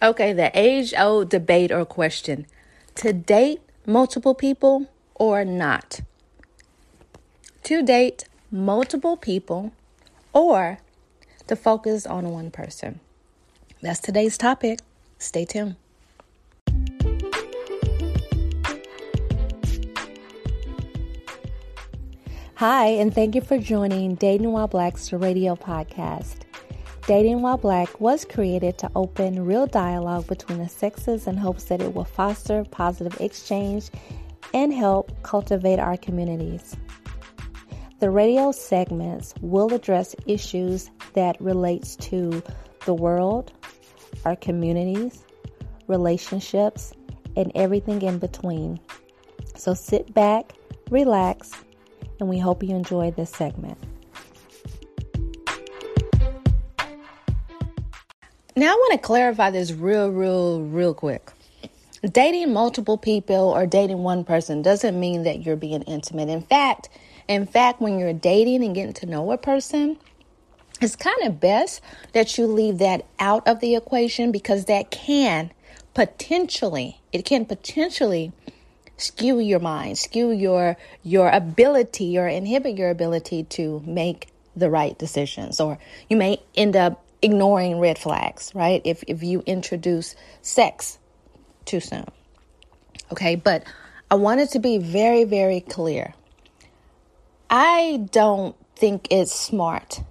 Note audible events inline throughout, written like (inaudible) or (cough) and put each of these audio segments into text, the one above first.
Okay, the age old debate or question to date multiple people or not? To date multiple people or to focus on one person? That's today's topic. Stay tuned. Hi, and thank you for joining Dating While Black's radio podcast. Dating While Black was created to open real dialogue between the sexes in hopes that it will foster positive exchange and help cultivate our communities. The radio segments will address issues that relates to the world, our communities, relationships, and everything in between. So sit back, relax, and we hope you enjoy this segment. Now, I want to clarify this real, real, real quick. Dating multiple people or dating one person doesn't mean that you're being intimate. In fact, in fact, when you're dating and getting to know a person, it's kind of best that you leave that out of the equation because that can potentially, it can potentially skew your mind, skew your your ability or inhibit your ability to make the right decisions or you may end up ignoring red flags, right? If if you introduce sex too soon. Okay, but I wanted to be very very clear. I don't think it's smart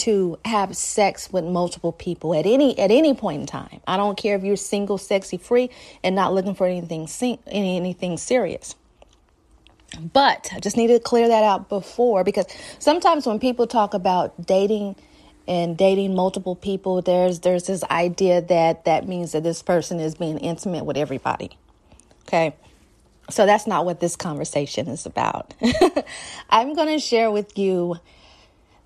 to have sex with multiple people at any at any point in time. I don't care if you're single, sexy, free, and not looking for anything any, anything serious. But I just need to clear that out before because sometimes when people talk about dating and dating multiple people, there's there's this idea that that means that this person is being intimate with everybody. Okay. So that's not what this conversation is about. (laughs) I'm going to share with you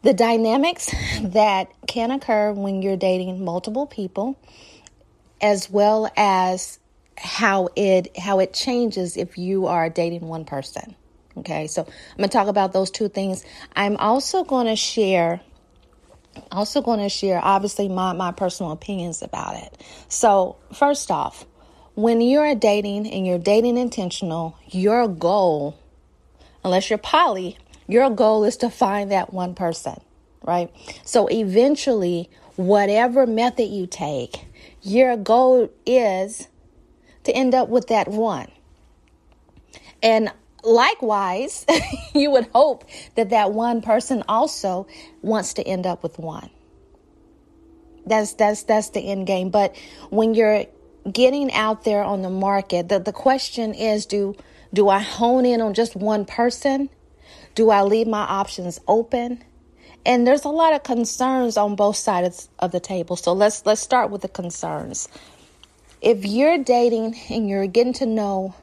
the dynamics that can occur when you're dating multiple people as well as how it how it changes if you are dating one person. Okay? So I'm going to talk about those two things. I'm also going to share also going to share obviously my, my personal opinions about it. So, first off, when you're dating and you're dating intentional, your goal, unless you're poly, your goal is to find that one person, right? So, eventually, whatever method you take, your goal is to end up with that one. And likewise, (laughs) you would hope that that one person also wants to end up with one. That's that's that's the end game. But when you're getting out there on the market, the, the question is do do I hone in on just one person? Do I leave my options open? And there's a lot of concerns on both sides of the table. So let's let's start with the concerns. If you're dating and you're getting to know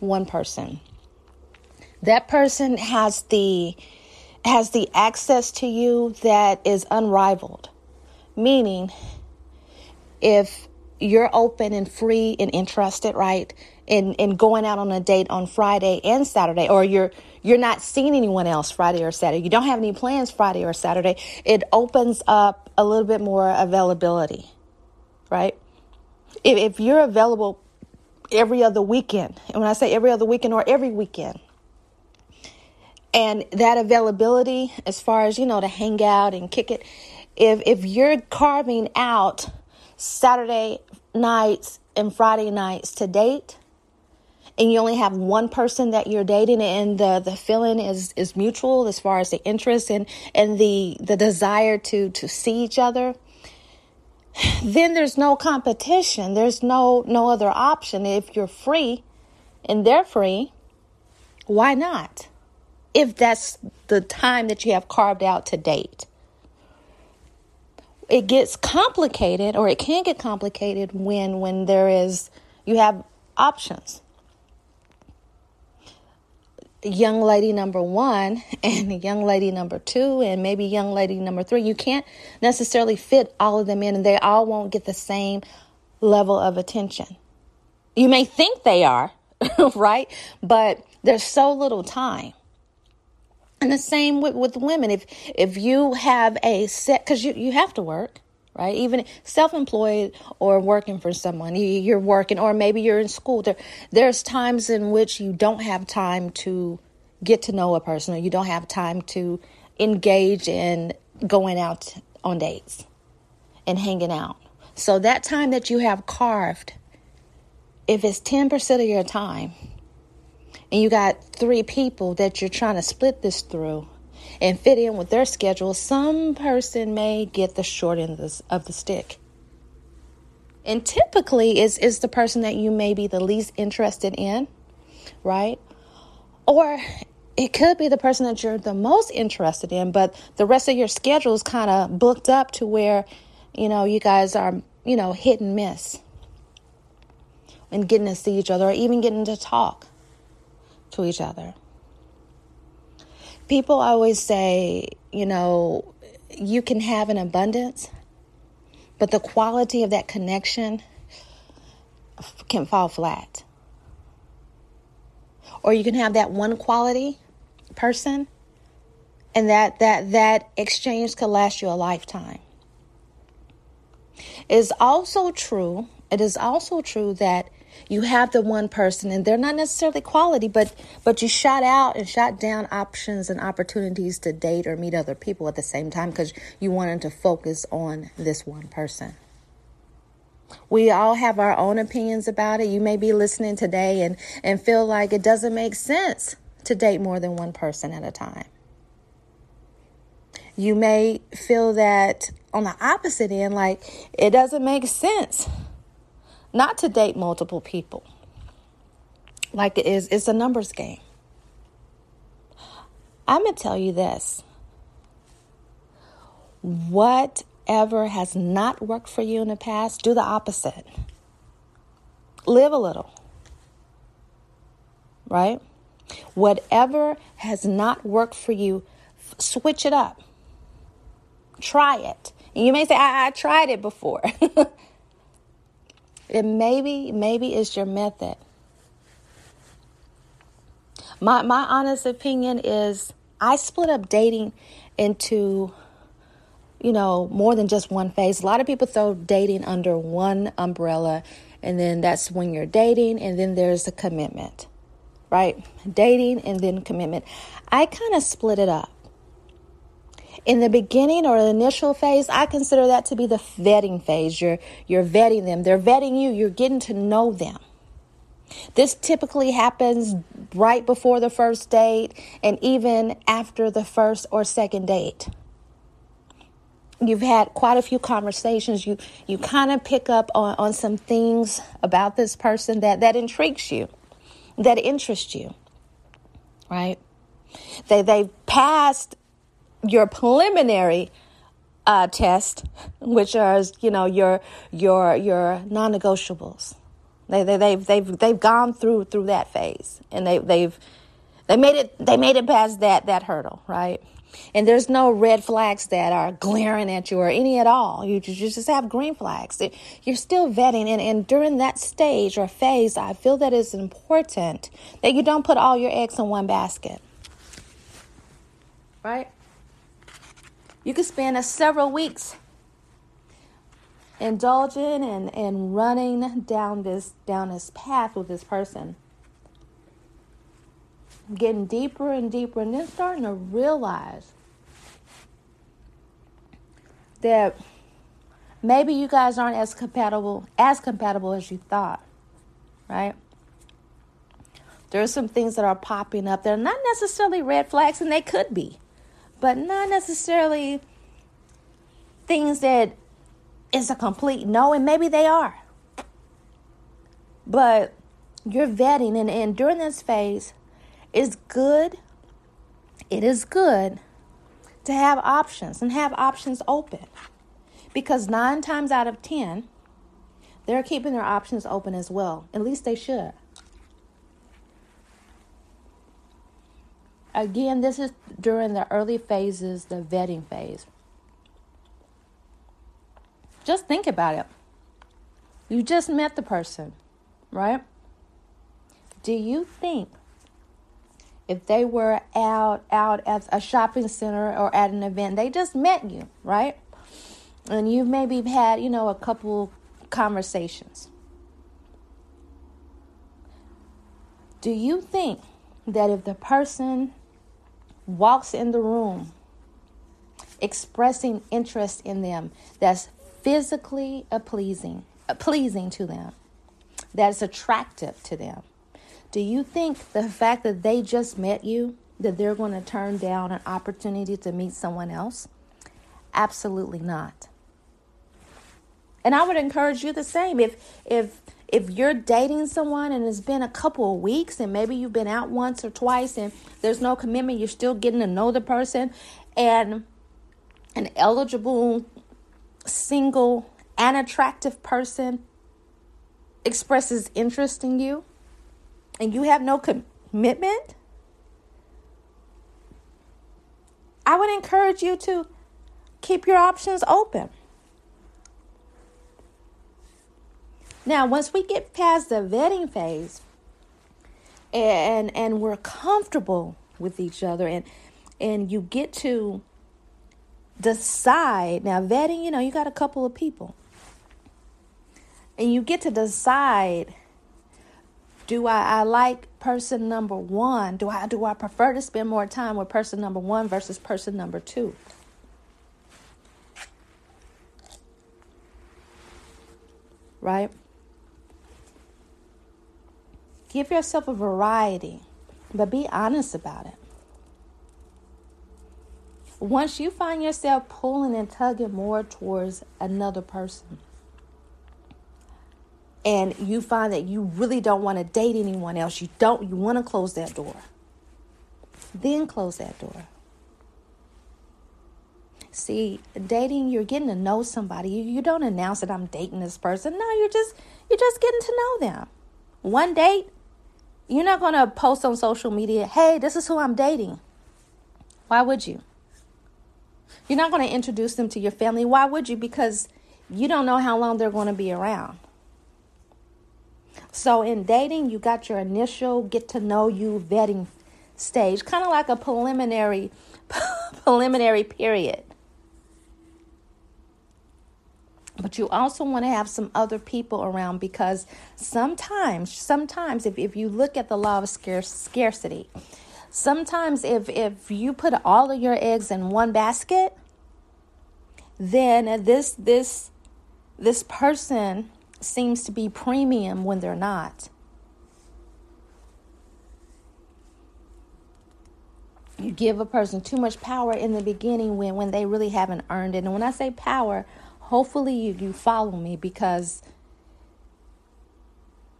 one person, that person has the has the access to you that is unrivaled. Meaning if you're open and free and interested, right? In in going out on a date on Friday and Saturday, or you're you're not seeing anyone else Friday or Saturday, you don't have any plans Friday or Saturday, it opens up a little bit more availability, right? If, if you're available every other weekend, and when I say every other weekend or every weekend, and that availability as far as you know to hang out and kick it if if you're carving out saturday nights and friday nights to date and you only have one person that you're dating and the the feeling is is mutual as far as the interest and and the the desire to to see each other then there's no competition. There's no no other option. If you're free and they're free why not if that's the time that you have carved out to date. it gets complicated or it can get complicated when when there is you have options. Young lady number one (laughs) and young lady number two and maybe young lady number three you can't necessarily fit all of them in and they all won't get the same level of attention. You may think they are (laughs) right? But there's so little time and the same with, with women. If if you have a set, because you, you have to work, right? Even self employed or working for someone, you, you're working, or maybe you're in school. There, there's times in which you don't have time to get to know a person, or you don't have time to engage in going out on dates and hanging out. So that time that you have carved, if it's 10% of your time, and you got three people that you're trying to split this through and fit in with their schedule, some person may get the short end of the, stick. And typically is is the person that you may be the least interested in, right? Or it could be the person that you're the most interested in, but the rest of your schedule is kind of booked up to where, you know, you guys are, you know, hit and miss and getting to see each other or even getting to talk to each other. People always say, you know, you can have an abundance, but the quality of that connection can fall flat. Or you can have that one quality person and that that that exchange could last you a lifetime. It is also true, it is also true that you have the one person and they're not necessarily quality but but you shot out and shot down options and opportunities to date or meet other people at the same time because you wanted to focus on this one person. We all have our own opinions about it. You may be listening today and and feel like it doesn't make sense to date more than one person at a time. You may feel that on the opposite end like it doesn't make sense not to date multiple people. Like it is, it's a numbers game. I'm going to tell you this. Whatever has not worked for you in the past, do the opposite. Live a little. Right? Whatever has not worked for you, switch it up. Try it. And you may say, I, I tried it before. (laughs) It maybe, maybe it's your method. My my honest opinion is I split up dating into you know, more than just one phase. A lot of people throw dating under one umbrella, and then that's when you're dating, and then there's a commitment, right? Dating and then commitment. I kind of split it up in the beginning or the initial phase, I consider that to be the vetting phase. You're, you're vetting them. They're vetting you. You're getting to know them. This typically happens right before the first date and even after the first or second date. You've had quite a few conversations. You you kind of pick up on, on some things about this person that, that intrigues you, that interests you. Right? They they've passed your preliminary uh, test, which are you know your your your non-negotiables. They, they they've they've they've gone through through that phase, and they they've they made it they made it past that that hurdle, right? And there's no red flags that are glaring at you or any at all. You just, have green flags. You're still vetting. And, and during that stage or phase, I feel that it's important that you don't put all your eggs in one basket. Right? You could spend several weeks indulging and, and running down this down this path with this person. Getting deeper and deeper and then starting to realize that maybe you guys aren't as compatible as compatible as you thought. Right? There are some things that are popping up. They're not necessarily red flags, and they could be but not necessarily things that is a complete no, and maybe they are. But you're vetting, and, and during this phase, it's good. It is good to have options and have options open Because nine times out of 10, they're keeping their options open as well. At least they should. Again, this is during the early phases, the vetting phase. Just think about it. You just met the person, right? Do you think if they were out out at a shopping center or at an event, they just met you, right? And you've maybe had, you know, a couple conversations. Do you think that if the person walks in the room expressing interest in them that's physically pleasing, pleasing to them, that's attractive to them, do you think the fact that they just met you, that they're going to turn down an opportunity to meet someone else? Absolutely not. And I would encourage you the same. If if if you're dating someone and it's been a couple of weeks and maybe you've been out once or twice and there's no commitment, you're still getting to know the person and an eligible single and attractive person expresses interest in you and you have no commitment, I would encourage you to keep your options open. Now, once we get past the vetting phase and and we're comfortable with each other and and you get to decide now vetting, you know, you got a couple of people. And you get to decide do I, I like person number one? Do I do I prefer to spend more time with person number one versus person number two? Right? Give yourself a variety, but be honest about it. Once you find yourself pulling and tugging more towards another person, and you find that you really don't want to date anyone else, you don't, you want to close that door, then close that door. See, dating, you're getting to know somebody. You, you don't announce that I'm dating this person. No, you're just you're just getting to know them. One date, you're not going to post on social media, "Hey, this is who I'm dating." Why would you? You're not going to introduce them to your family. Why would you? Because you don't know how long they're going to be around. So in dating, you got your initial get to know you vetting stage, kind of like a preliminary (laughs) preliminary period. But you also want to have some other people around because sometimes, sometimes if, if you look at the law of scarce, scarcity, sometimes if, if you put all of your eggs in one basket, then this this this person seems to be premium when they're not. You give a person too much power in the beginning when, when they really haven't earned it. And when I say power, hopefully you, you follow me because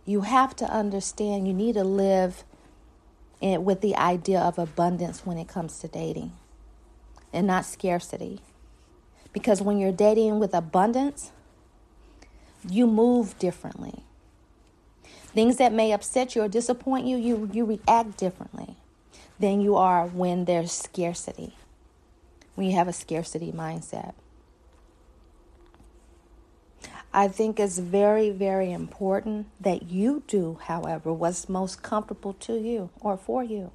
you have to understand you need to live with the idea of abundance when it comes to dating and not scarcity. Because when you're dating with abundance, you move differently. Things that may upset you or disappoint you, you, you react differently than you are when there's scarcity, when you have a scarcity mindset. I think it's very, very important that you do, however, what's most comfortable to you or for you.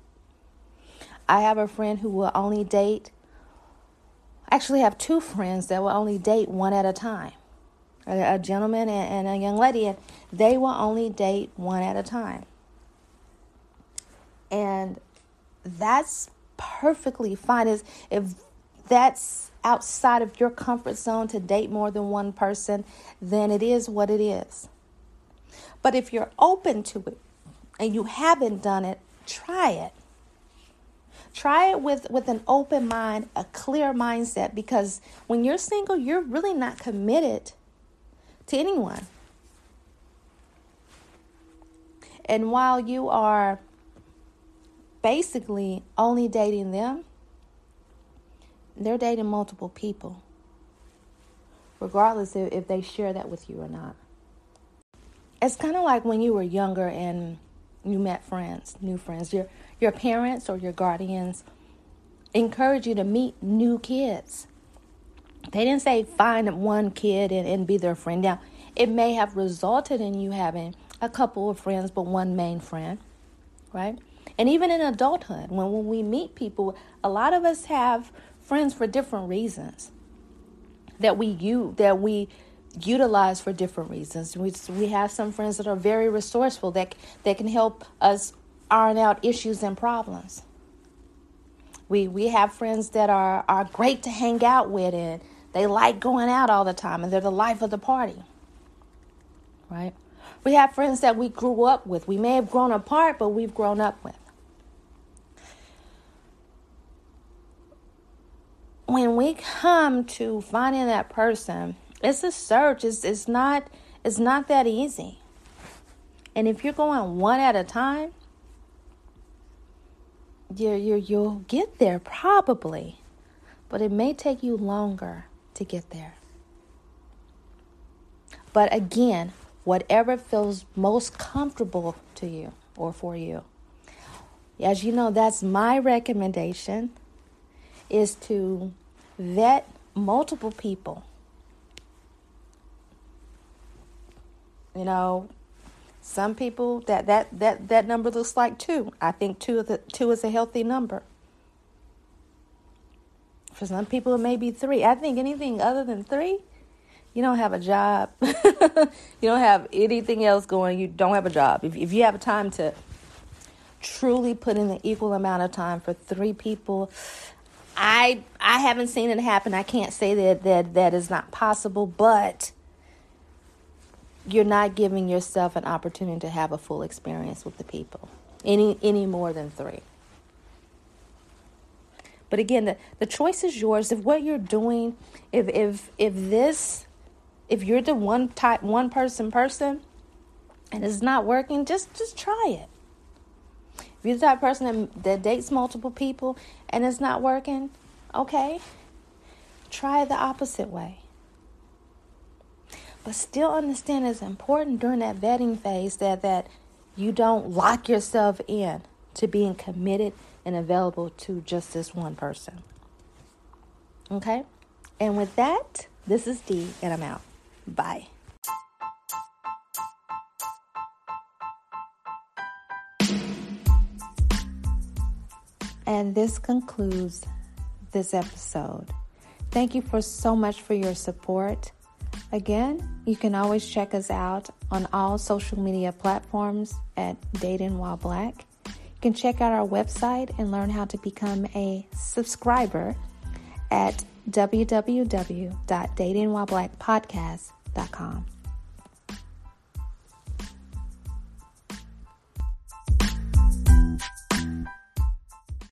I have a friend who will only date, actually, have two friends that will only date one at a time a, a gentleman and, a young lady, and they will only date one at a time. And that's perfectly fine. If that's outside of your comfort zone to date more than one person, then it is what it is. But if you're open to it and you haven't done it, try it. Try it with, with an open mind, a clear mindset, because when you're single, you're really not committed to anyone. And while you are basically only dating them, they're dating multiple people. regardless if, they share that with you or not. It's kind of like when you were younger and you met friends, new friends. Your your parents or your guardians encourage you to meet new kids. They didn't say find one kid and, and be their friend. Now, it may have resulted in you having a couple of friends, but one main friend, right? And even in adulthood, when, when we meet people, a lot of us have friends for different reasons that we you that we utilize for different reasons. We we have some friends that are very resourceful that that can help us iron out issues and problems. We we have friends that are are great to hang out with and they like going out all the time and they're the life of the party. Right? We have friends that we grew up with. We may have grown apart, but we've grown up with. When we come to finding that person it's a search. It's it's not it's not that easy. And if you're going one at a time, you you you'll get there probably, but it may take you longer to get there. But again, whatever feels most comfortable to you or for you. As you know, that's my recommendation is to vet multiple people You know, some people that that that that number looks like two. I think two a, two is a healthy number. For some people, it may be three. I think anything other than three, you don't have a job. (laughs) you don't have anything else going. You don't have a job. If if you have time to truly put in the equal amount of time for three people, I I haven't seen it happen. I can't say that that that is not possible, but you're not giving yourself an opportunity to have a full experience with the people any any more than three. But again the, the choice is yours. If what you're doing if if if this if you're the one type one person person and it's not working just just try it if you're the type person that, that dates multiple people and it's not working okay try the opposite way but still understand it's important during that vetting phase that that you don't lock yourself in to being committed and available to just this one person. Okay? And with that, this is Dee, and I'm out. Bye. And this concludes this episode. Thank you for so much for your support. Again, you can always check us out on all social media platforms at Dating While Black. You can check out our website and learn how to become a subscriber at www.datingwhileblackpodcast.com.